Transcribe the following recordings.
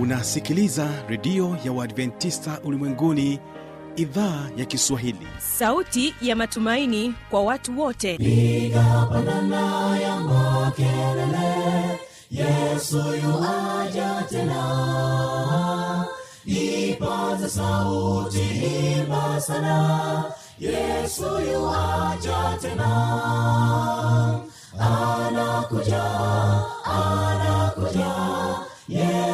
unasikiliza redio ya uadventista ulimwenguni idhaa ya kiswahili. Sauti ya matumaini kwa watu wote. Igapanana ya makelele yesu yuaja tena. Ipaza sauti imba sana yesu yuaja tena. Anakuja anakuja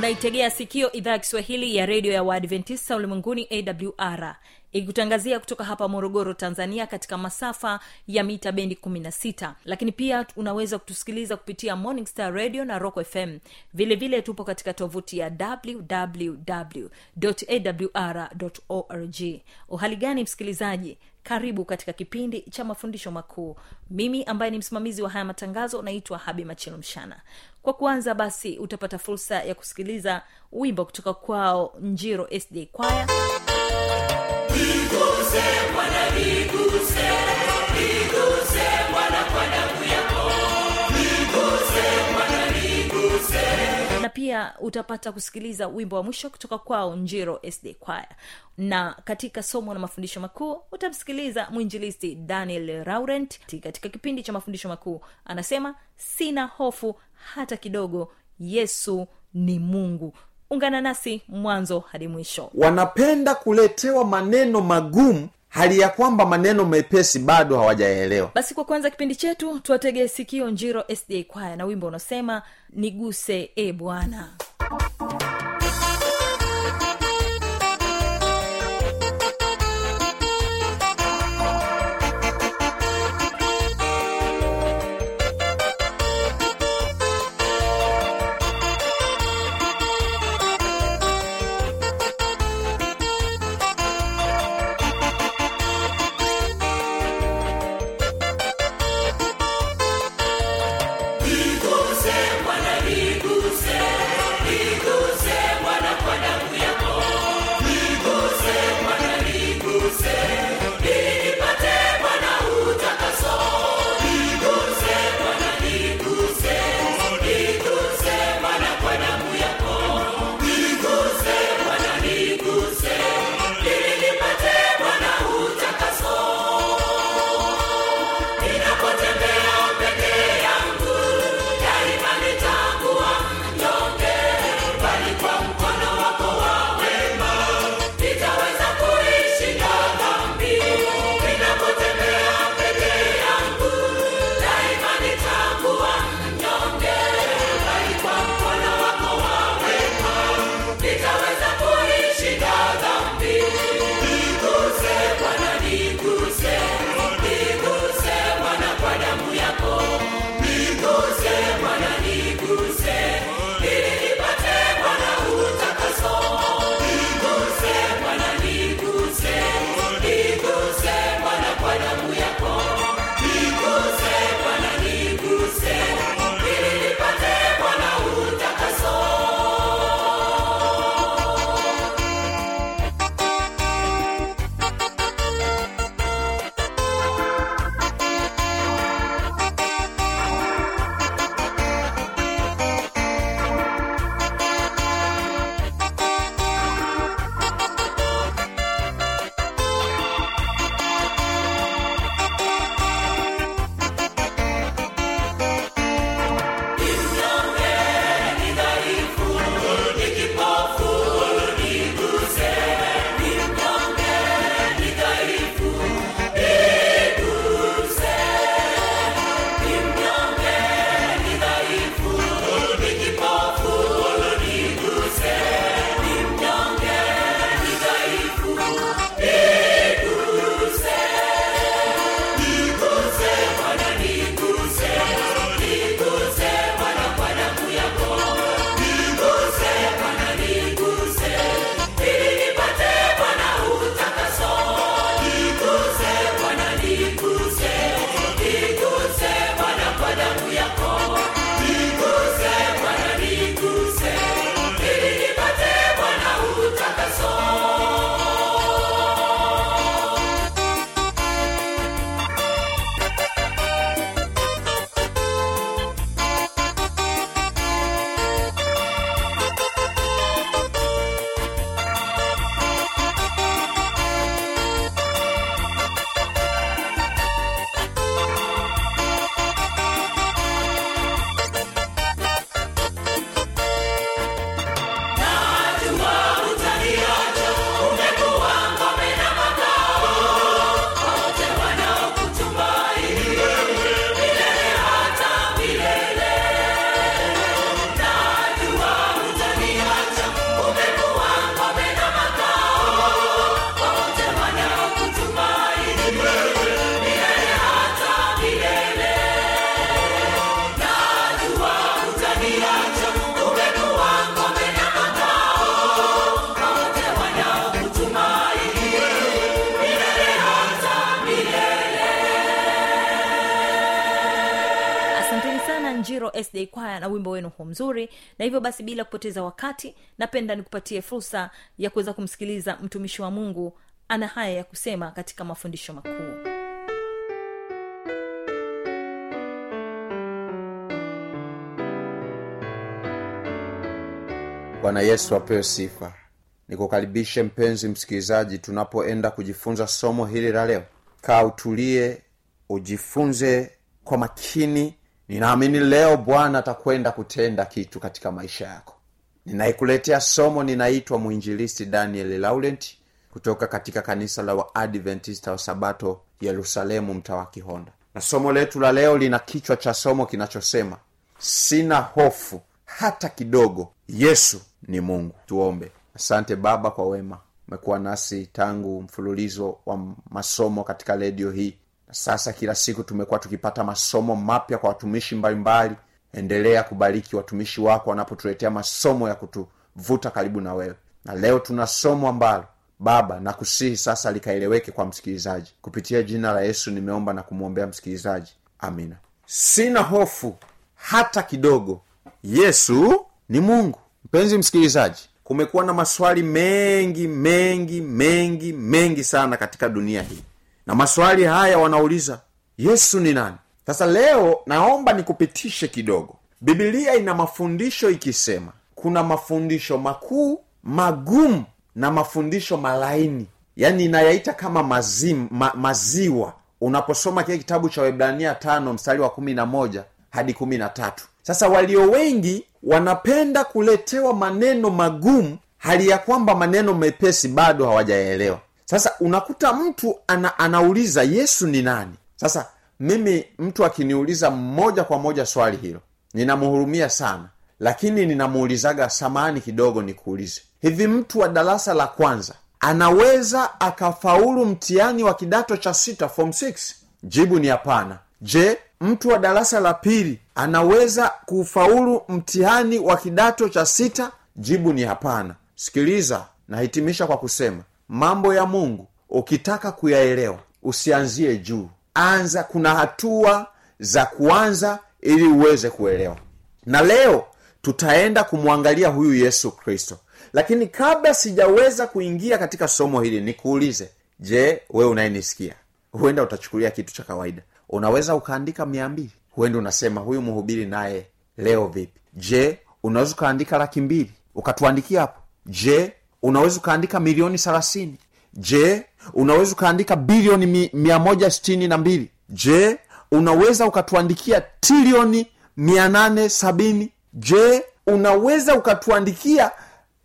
unaitegea sikio idhaa ya kiswahili ya redio ya waadventista ulimwenguni awr ikikutangazia kutoka hapa morogoro tanzania katika masafa ya mita bendi 16 lakini pia unaweza kutusikiliza kupitia morning star radio na rock fm vile vile tupo katika tovuti ya www awr org. Uhali gani msikilizaji? Karibu katika kipindi cha mafundisho makuu. Mimi ambaye ni msimamizi wa haya matangazo naitwa habi machilo mshana kwa kuanza basi utapata fursa ya kusikiliza wimbo kutoka kwao njiro sd kwaya. Na pia utapata kusikiliza wimbo wa mwisho kutoka kwao njiro sd kwaya. Na katika somo la mafundisho makuu utamsikiliza mwinjilisti daniel raurent katika kipindi cha mafundisho makuu anasema sina hofu hata kidogo yesu ni mungu. Ungana nasi mwanzo hadi mwisho. Wanapenda kuletewa maneno magumu hali ya kwamba maneno mepesi bado hawajaelewa basi kwa kwanza kipindi chetu tuwategee sikio njiro sda kwaya na wimbo unasema niguse e bwana sda kwaya na wimbo wenu huo mzuri. Na hivyo basi bila kupoteza wakati napenda nikupatie fursa ya kuweza kumsikiliza mtumishi wa mungu ana haya ya kusema katika mafundisho makuu. Bwana yesu apewe sifa. Nikukaribishe mpenzi msikilizaji tunapoenda kujifunza somo hili la leo. Kaa utulie ujifunze kwa makini ninaamini leo bwana atakwenda kutenda kitu katika maisha yako. Ninaikuletea somo ninaitwa mwinjilisti daniel laurent kutoka katika kanisa la waadventista wa sabato yerusalemu mtaa wa kihonda. Na somo letu la leo lina kichwa cha somo kinachosema sina hofu hata kidogo. Yesu ni mungu. Tuombe. Asante baba kwa wema. Umekuwa nasi tangu mfululizo wa masomo katika redio hii sasa kila siku tumekuwa tukipata masomo mapya kwa watumishi mbalimbali. Endelea kubariki watumishi wako wanapotuletea masomo ya kutuvuta karibu na wewe. Na leo tuna somo ambalo baba na kusihi sasa likaeleweke kwa msikilizaji. Kupitia jina la yesu nimeomba na kumwombea msikilizaji. Amina. Sina hofu hata kidogo. Yesu ni mungu. Mpenzi msikilizaji kumekuwa na maswali mengi mengi mengi mengi sana katika dunia hii na maswali haya wanauliza yesu ni nani? Sasa leo naomba nikupitishe kidogo. Bibilia ina mafundisho ikisema kuna mafundisho makuu magumu na mafundisho malaini. Yaani inayaita kama mazim, ma, maziwa. Unaposoma kile kitabu cha webrania tano mstari wa kumi na moja hadi kumi na tatu. Sasa walio wengi wanapenda kuletewa maneno magumu hali ya kwamba maneno mepesi bado hawajayaelewa sasa unakuta mtu ana, anauliza yesu ni nani? Sasa mimi mtu akiniuliza moja kwa moja swali hilo ninamhurumia sana lakini ninamuulizaga samani kidogo nikuulize. Hivi mtu wa darasa la kwanza anaweza akafaulu mtihani wa kidato cha sita form 6 jibu ni hapana. Je mtu wa darasa la pili anaweza kufaulu mtihani wa kidato cha sita? Jibu ni hapana. Sikiliza nahitimisha kwa kusema mambo ya mungu ukitaka kuyaelewa usianzie juu. Anza kuna hatua za kuanza ili uweze kuelewa. Na leo tutaenda kumwangalia huyu yesu kristo. Lakini kabla sijaweza kuingia katika somo hili nikuulize je wewe unayenisikia? Huenda utachukulia kitu cha kawaida. Unaweza ukaandika mia mbili. Huenda unasema huyu mhubiri naye leo vipi? Je unaweza ukaandika laki mbili? Ukatuandikia hapo. Je unaweza ukaandika milioni thelathini. Je unaweza ukaandika bilioni mi, mia moja sitini na mbili? Je unaweza ukatuandikia trilioni mia nane sabini? Je unaweza ukatuandikia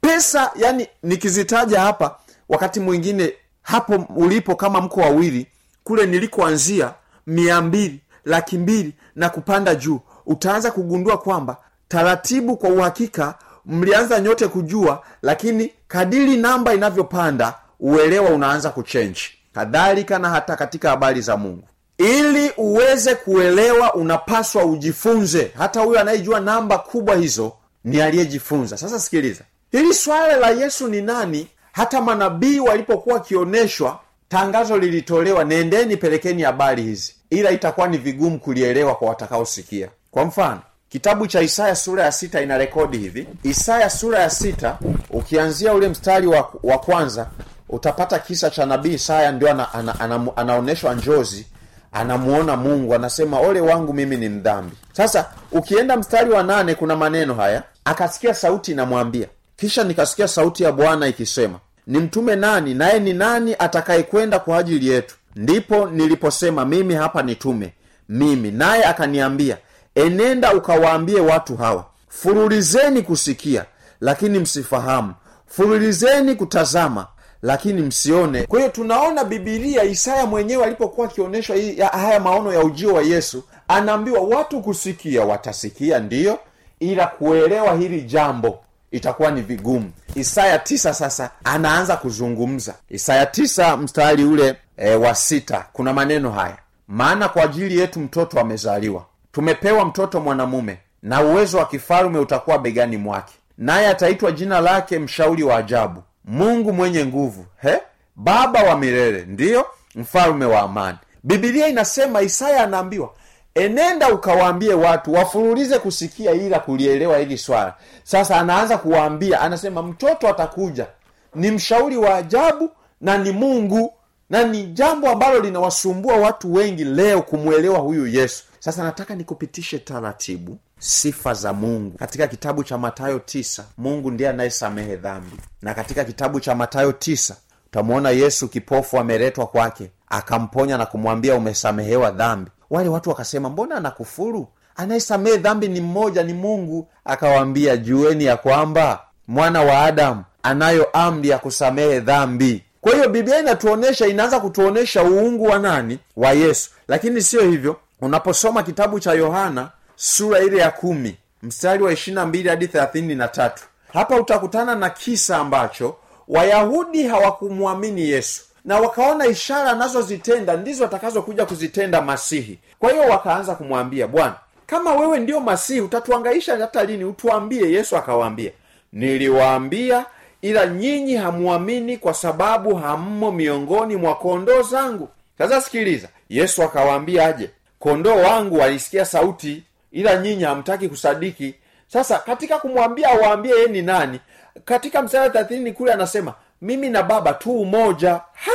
pesa yani nikizitaja hapa wakati mwingine hapo ulipo kama mko wawili kule nilikoanzia mia mbili laki mbili na kupanda juu utaanza kugundua kwamba taratibu kwa uhakika mlianza nyote kujua lakini kadiri namba inavyopanda uelewa unaanza kuchenji kadhalika na hata katika habari za mungu. Ili uweze kuelewa unapaswa ujifunze. Hata huyo anayejua namba kubwa hizo ni aliyejifunza. Sasa sikiliza. Hili swala la yesu ni nani? Hata manabii walipokuwa wakioneshwa tangazo lilitolewa nendeni pelekeni habari hizi. Ila itakuwa ni vigumu kulielewa kwa watakaosikia. Kwa mfano kitabu cha isaya sura ya sita ina rekodi hivi. Isaya sura ya sita ukianzia ule mstari wa, wa kwanza utapata kisa cha nabii isaya ndio ana, ana, ana, anaonyeshwa njozi anamuona mungu anasema ole wangu mimi ni mdhambi. Sasa ukienda mstari wa nane kuna maneno haya. Akasikia sauti inamwambia. Kisha nikasikia sauti ya bwana ikisema ni mtume nani naye ni nani atakayekwenda kwa ajili yetu? Ndipo niliposema mimi hapa nitume mimi. Naye akaniambia enenda ukawaambie watu hawa furulizeni kusikia lakini msifahamu. Furulizeni kutazama lakini msione. Kwa hiyo tunaona bibilia isaya mwenyewe alipokuwa akionyeshwa haya maono ya ujio wa yesu anaambiwa watu kusikia watasikia ndiyo ila kuelewa hili jambo itakuwa ni vigumu. Isaya tisa sasa anaanza kuzungumza. Isaya tisa mstari ule e, wa sita. Kuna maneno haya maana kwa ajili yetu mtoto amezaliwa tumepewa mtoto mwanamume na uwezo wa kifalume utakuwa begani mwake. Naye ataitwa jina lake mshauri wa ajabu mungu mwenye nguvu he? Baba wa milele ndiyo mfalume wa amani. Bibilia inasema isaya anaambiwa enenda ukawaambie watu wafurulize kusikia ila kulielewa hili swala. Sasa anaanza kuwaambia anasema mtoto atakuja ni mshauri wa ajabu na ni mungu na ni jambo ambalo linawasumbua watu wengi leo kumwelewa huyu yesu sasa nataka nikupitishe taratibu sifa za mungu. Katika kitabu cha matayo tisa mungu ndiye anayesamehe dhambi. Na katika kitabu cha matayo tisa utamwona yesu kipofu ameletwa kwake akamponya na kumwambia umesamehewa dhambi. Wale watu wakasema mbona anakufuru? Anayesamehe dhambi ni mmoja ni mungu. Akawaambia jueni ya kwamba mwana wa adamu anayo amri ya kusamehe dhambi. Kwa hiyo biblia inatuonyesha inaanza kutuonyesha uungu wa nani? Wa yesu. Lakini siyo hivyo unaposoma kitabu cha yohana sura ile ya kumi mstari wa ishirina mbili hadi thelathini na tatu hapa utakutana na kisa ambacho wayahudi hawakumwamini yesu na wakaona ishara anazozitenda ndizo atakazokuja kuzitenda masihi. Kwa hiyo wakaanza kumwambia bwana kama wewe ndiyo masihi utatuangaisha hata lini? Utuambie. Yesu akawaambia niliwaambia ila nyinyi hamwamini kwa sababu hammo miongoni mwa kondoo zangu. Sasa sikiliza yesu akawaambia aje kondoo wangu walisikia sauti ila nyinyi hamtaki kusadiki. Sasa katika kumwambia awaambie yeye ni nani katika msara thelathini kule anasema mimi na baba tu umoja. Ha!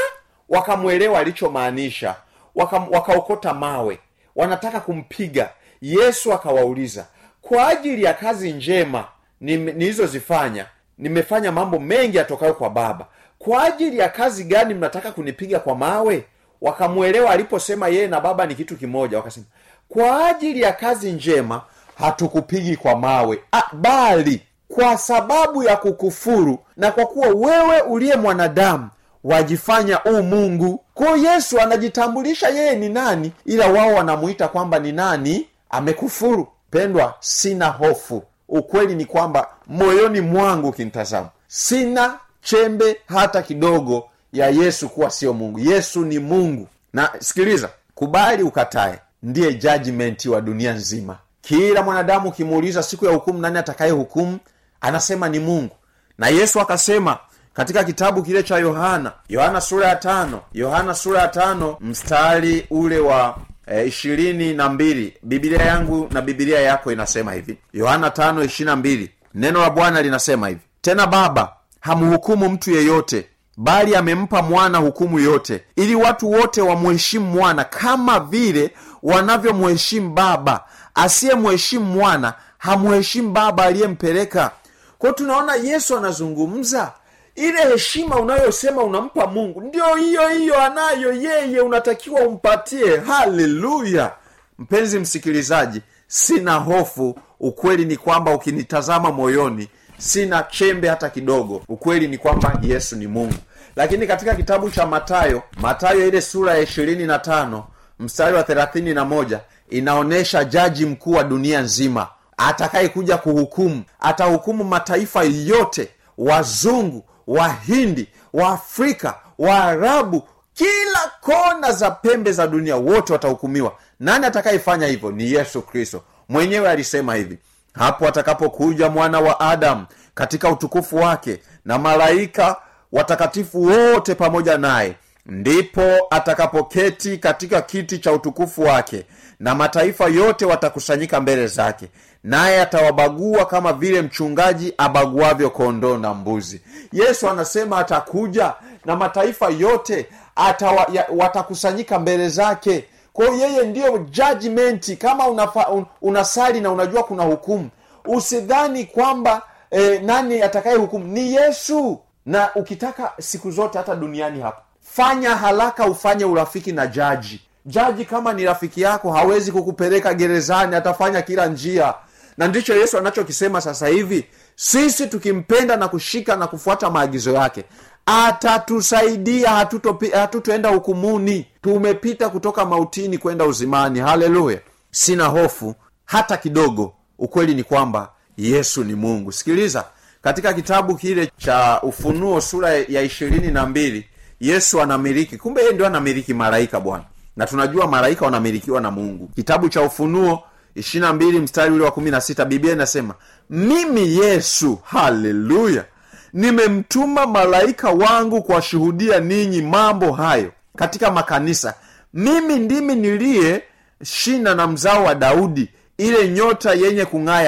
Wakamwelewa alichomaanisha. Waka- wakaokota mawe. Wanataka kumpiga. Yesu akawauliza kwa ajili ya kazi njema nilizozifanya nimefanya mambo mengi yatokayo kwa baba. Kwa ajili ya kazi gani mnataka kunipiga kwa mawe wakamwelewa aliposema yeye na baba ni kitu kimoja wakasema kwa ajili ya kazi njema hatukupigi kwa mawe A, bali kwa sababu ya kukufuru na kwa kuwa wewe uliye mwanadamu wajifanya u mungu. Kwayo yesu anajitambulisha yeye ni nani ila wao wanamuita kwamba ni nani amekufuru. Pendwa sina hofu. Ukweli ni kwamba moyoni mwangu ukinitazama sina chembe hata kidogo ya yesu kuwa sio mungu. Yesu ni mungu. Na sikiliza kubali ukatae ndiye judgment wa dunia nzima. Kila mwanadamu ukimuuliza siku ya hukumu nani atakaye hukumu anasema ni mungu. Na yesu akasema katika kitabu kile cha yohana yohana sura ya tano yohana sura ya tano mstari ule wa ishirini na mbili. Bibilia yangu na bibilia yako inasema hivi. Yohana tano ishirina mbili. Neno la bwana linasema hivi. Tena baba hamhukumu mtu yeyote bali amempa mwana hukumu yote ili watu wote wamheshimu mwana kama vile wanavyomheshimu baba. Asiyemheshimu mwana hamheshimu baba aliyempeleka. Kwao tunaona yesu anazungumza. Ile heshima unayosema unampa mungu ndio hiyo hiyo anayo yeye unatakiwa umpatie. Haleluya! Mpenzi msikilizaji sina hofu. Ukweli ni kwamba ukinitazama moyoni sina chembe hata kidogo. Ukweli ni kwamba yesu ni mungu lakini katika kitabu cha matayo matayo ile sura ya ishirini na tano mstari wa thelathini na moja inaonyesha jaji mkuu wa dunia nzima atakayekuja kuhukumu. Atahukumu mataifa yote wazungu wahindi waafrika waarabu kila kona za pembe za dunia wote watahukumiwa. Nani atakayefanya hivyo? Ni yesu kristo. Mwenyewe alisema hivi hapo atakapokuja mwana wa adamu katika utukufu wake na malaika watakatifu wote pamoja naye. Ndipo atakapoketi katika kiti cha utukufu wake na mataifa yote watakusanyika mbele zake. Naye atawabagua kama vile mchungaji abaguavyo kondoo na mbuzi. Yesu anasema atakuja na mataifa yote atawa, ya, watakusanyika mbele zake. Kwao yeye ndiyo judgment kama unafa, un, unasali na unajua kuna hukumu usidhani kwamba eh, nani atakaye hukumu ni yesu na ukitaka siku zote hata duniani hapa fanya haraka ufanye urafiki na jaji. Jaji kama ni rafiki yako hawezi kukupeleka gerezani atafanya kila njia. Na ndicho yesu anachokisema sasa hivi sisi tukimpenda na kushika na kufuata maagizo yake atatusaidia hatutoenda hatuto hukumuni. Tumepita kutoka mautini kwenda uzimani. Haleluya! Sina hofu hata kidogo. Ukweli ni kwamba yesu ni mungu. Sikiliza katika kitabu kile cha ufunuo sura ya ishirini na mbili yesu anamiliki. Kumbe yeye ndio anamiliki malaika bwana. Na tunajua malaika wanamilikiwa na mungu. Kitabu cha ufunuo ishirina mbili mstari ule wa kumi na sita biblia inasema mimi yesu haleluya nimemtuma malaika wangu kuwashuhudia ninyi mambo hayo. Katika makanisa mimi ndimi niliye shina na mzao wa daudi ile nyota yenye kung'aa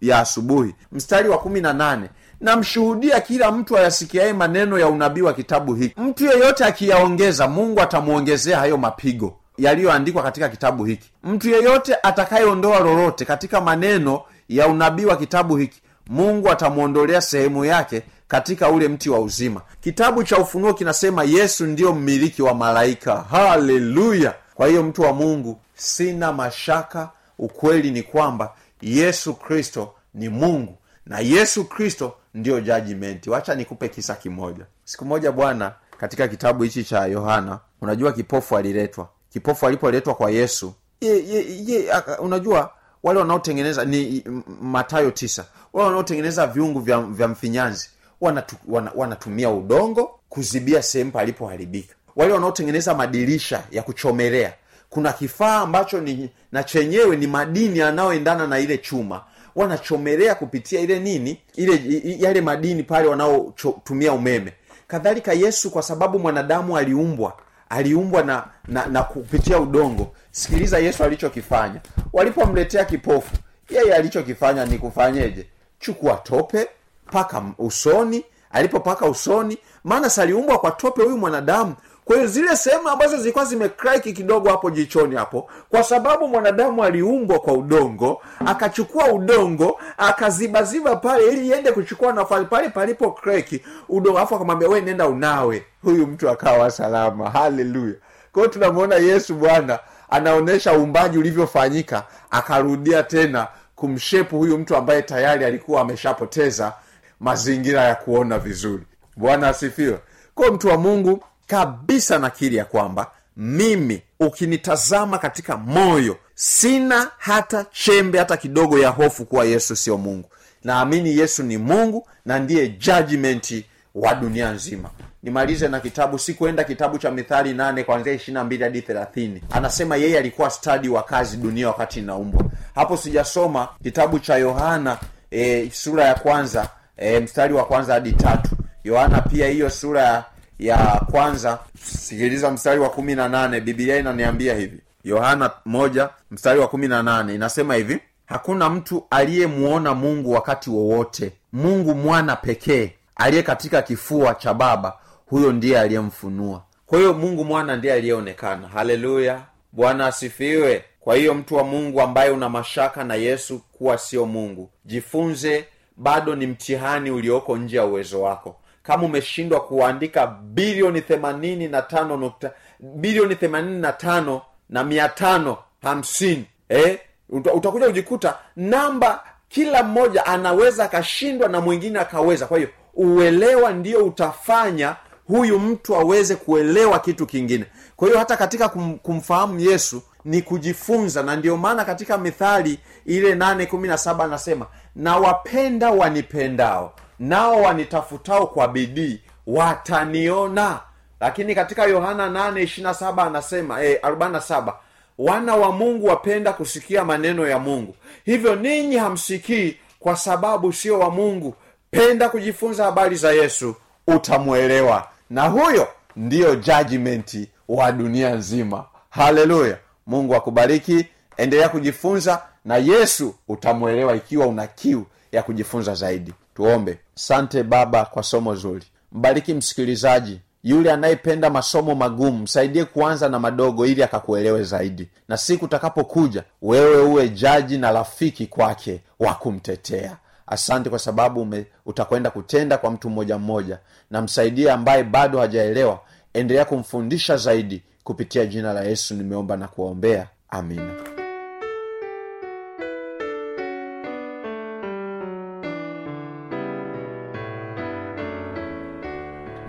ya, asubuhi. Mstari wa kumi na nane. Namshuhudia kila mtu ayasikiaye maneno ya unabii wa kitabu hiki. Mtu yeyote akiyaongeza mungu atamwongezea hayo mapigo yaliyoandikwa katika kitabu hiki. Mtu yeyote atakayeondoa lolote katika maneno ya unabii wa kitabu hiki mungu atamwondolea sehemu yake katika ule mti wa uzima. Kitabu cha ufunuo kinasema yesu ndiyo mmiliki wa malaika. Haleluya! Kwa hiyo mtu wa mungu sina mashaka ukweli ni kwamba yesu kristo ni mungu na yesu kristo ndiyo jajimenti wacha nikupe kisa kimoja. Siku moja bwana katika kitabu hichi cha yohana unajua kipofu aliletwa. Kipofu alipoletwa kwa yesu ye, ye, ye, unajua wale wanaotengeneza ni matayo tisa wale wanaotengeneza viungu vya, vya mfinyanzi wanatu, wana, wanatumia udongo kuzibia sehemu palipoharibika. Wale wanaotengeneza madirisha ya kuchomelea kuna kifaa ambacho ni na chenyewe ni madini yanayoendana na ile chuma. Wanachomelea kupitia ile nini ile yale madini pale wanaotumia umeme. Kadhalika yesu kwa sababu mwanadamu aliumbwa aliumbwa na, na na kupitia udongo. Sikiliza yesu alichokifanya. Walipomletea kipofu yeye alichokifanya ni kufanyeje? Chukua tope paka usoni. Alipopaka usoni maana saliumbwa kwa tope huyu mwanadamu kwa zile sehemu ambazo zilikuwa zimekraki kidogo hapo jichoni hapo kwa sababu mwanadamu aliumbwa kwa udongo akachukua udongo akazibaziba pale ili iende kuchukua nafasi pale palipo kreki udongo afu akamwambia we nenda unawe. Huyu mtu akawa salama. Haleluya kwa tunamwona yesu bwana anaonyesha uumbaji ulivyofanyika akarudia tena kumshepu huyu mtu ambaye tayari alikuwa ameshapoteza mazingira ya kuona vizuri. Bwana asifiwe. Kwa mtu wa mungu kabisa nakiri ya kwamba mimi ukinitazama katika moyo sina hata chembe hata kidogo ya hofu kuwa yesu sio mungu. Naamini yesu ni mungu na ndiye judgmenti wa dunia nzima. Nimalize na kitabu sikuenda kitabu cha mithali nane kwanzia ishirina mbili hadi thelathini. Anasema yeye alikuwa stadi wa kazi dunia wakati inaumbwa. Hapo sijasoma kitabu cha yohana e, sura ya kwanza e, mstari wa kwanza hadi tatu. Yohana pia hiyo sura ya, ya kwanza sikiliza mstari wa kumi na nane bibilia inaniambia hivi. Yohana moja mstari wa kumi na nane inasema hivi hakuna mtu aliyemuona mungu wakati wowote. Mungu mwana pekee aliye katika kifua cha baba huyo ndiye aliyemfunua. Kwa hiyo mungu mwana ndiye aliyeonekana. Haleluya! Bwana asifiwe! Kwa hiyo mtu wa mungu ambaye una mashaka na yesu kuwa sio mungu jifunze bado ni mtihani ulioko nje ya uwezo wako kama umeshindwa kuandika bilioni themanini na tano nukta bilioni themanini na tano na mia tano hamsini eh? Utakuja kujikuta namba kila mmoja anaweza akashindwa na mwingine akaweza. Kwa hiyo uelewa ndio utafanya huyu mtu aweze kuelewa kitu kingine. Kwa hiyo hata katika kum, kumfahamu yesu ni kujifunza na ndio maana katika mithali ile nane kumi na saba anasema nawapenda wanipendao nao wanitafutao kwa bidii wataniona. Lakini katika yohana 8 anasema e, 47 wana wa mungu wapenda kusikia maneno ya mungu. Hivyo ninyi hamsikii kwa sababu sio wa mungu. Penda kujifunza habari za yesu utamwelewa. Na huyo ndiyo judgmenti wa dunia nzima. Haleluya. Mungu akubariki. Endelea kujifunza na yesu utamwelewa ikiwa una kiu ya kujifunza zaidi tuombe. Sante baba kwa somo zuri. Mbariki msikilizaji yule anayependa masomo magumu msaidie kuanza na madogo ili akakuelewe zaidi. Na siku utakapokuja wewe uwe jaji na rafiki kwake wa kumtetea. Asante kwa sababu ume, utakwenda kutenda kwa mtu mmoja mmoja. Na msaidie ambaye bado hajaelewa endelea kumfundisha zaidi kupitia jina la yesu nimeomba na kuwaombea amina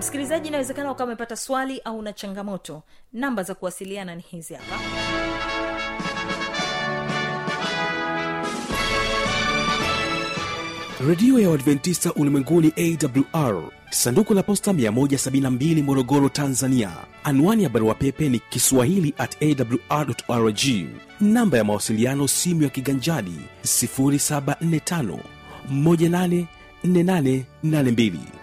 msikilizaji inawezekana ukawa umepata swali au una changamoto. Namba za kuwasiliana ni hizi hapa. Redio ya uadventista ulimwenguni awr sanduku la posta 172 morogoro tanzania. Anwani ya barua pepe ni kiswahili at awrrg namba ya mawasiliano simu ya kiganjadi 745 184882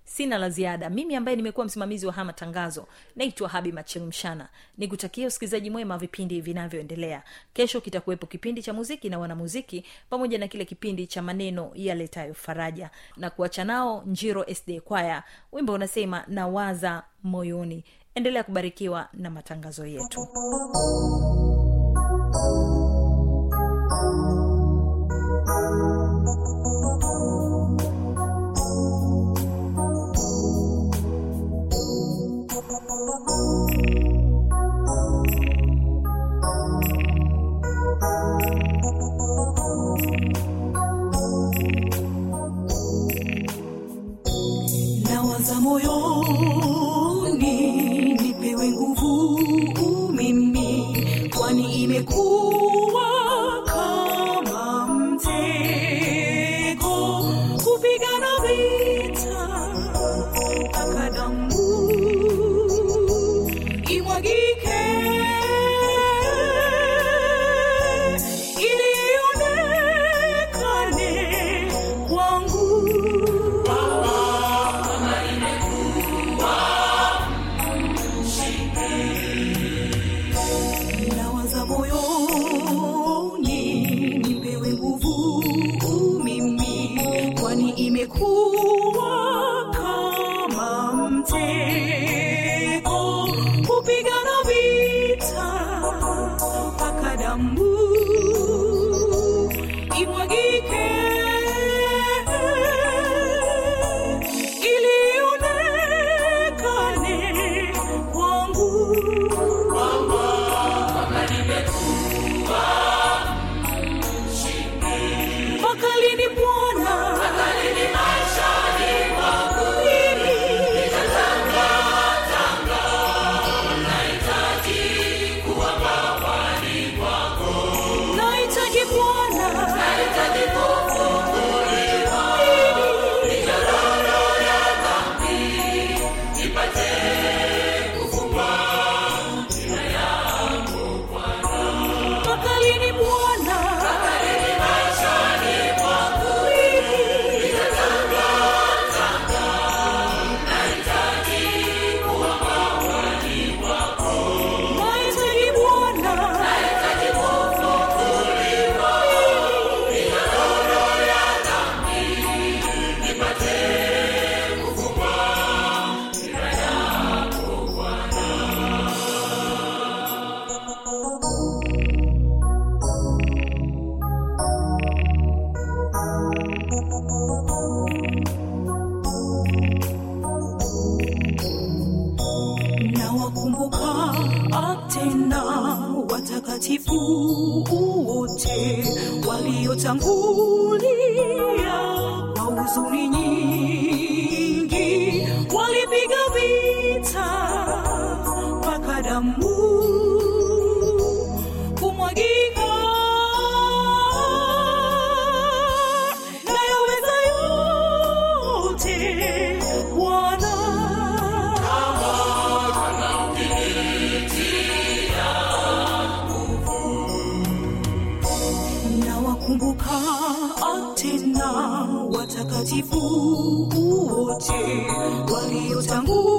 sina la ziada. Mimi ambaye nimekuwa msimamizi wa haya matangazo naitwa habi machilumshana nikutakia usikilizaji mwema vipindi vinavyoendelea. Kesho kitakuwepo kipindi cha muziki na wanamuziki pamoja na kile kipindi cha maneno yaletayo faraja. Na kuacha nao njiro sd kwaya. Wimbo unasema nawaza moyoni. Endelea kubarikiwa na matangazo yetu nawaza moyoni nipewe nguvu mimi kwani imekuwa makalini bwana 江湖 wote waliotangulia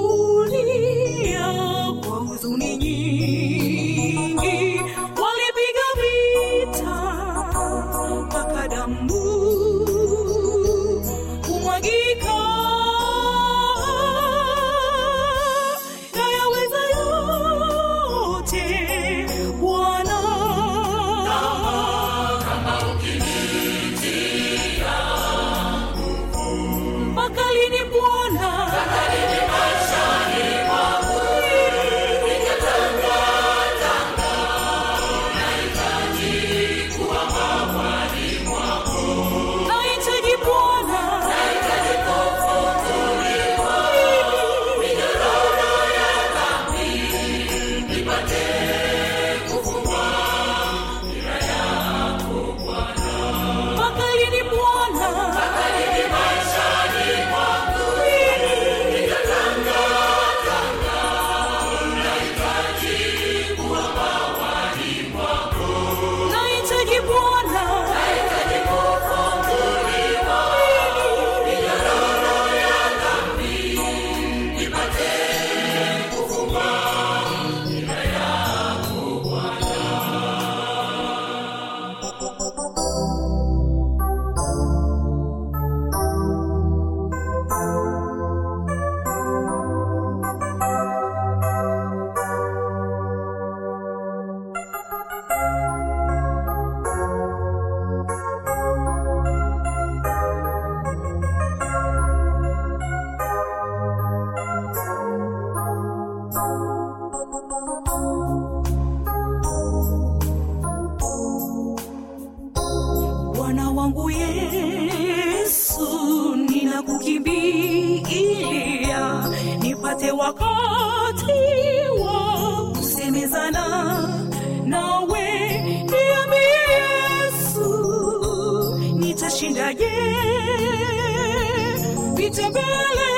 vita mbele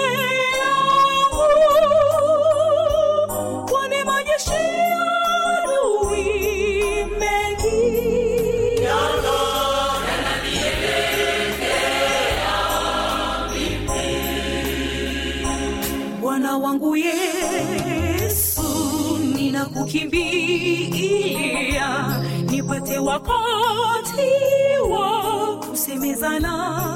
yangu kwani majeshi wangu yesu ninakukimbilia nipate wakati wa kusemezana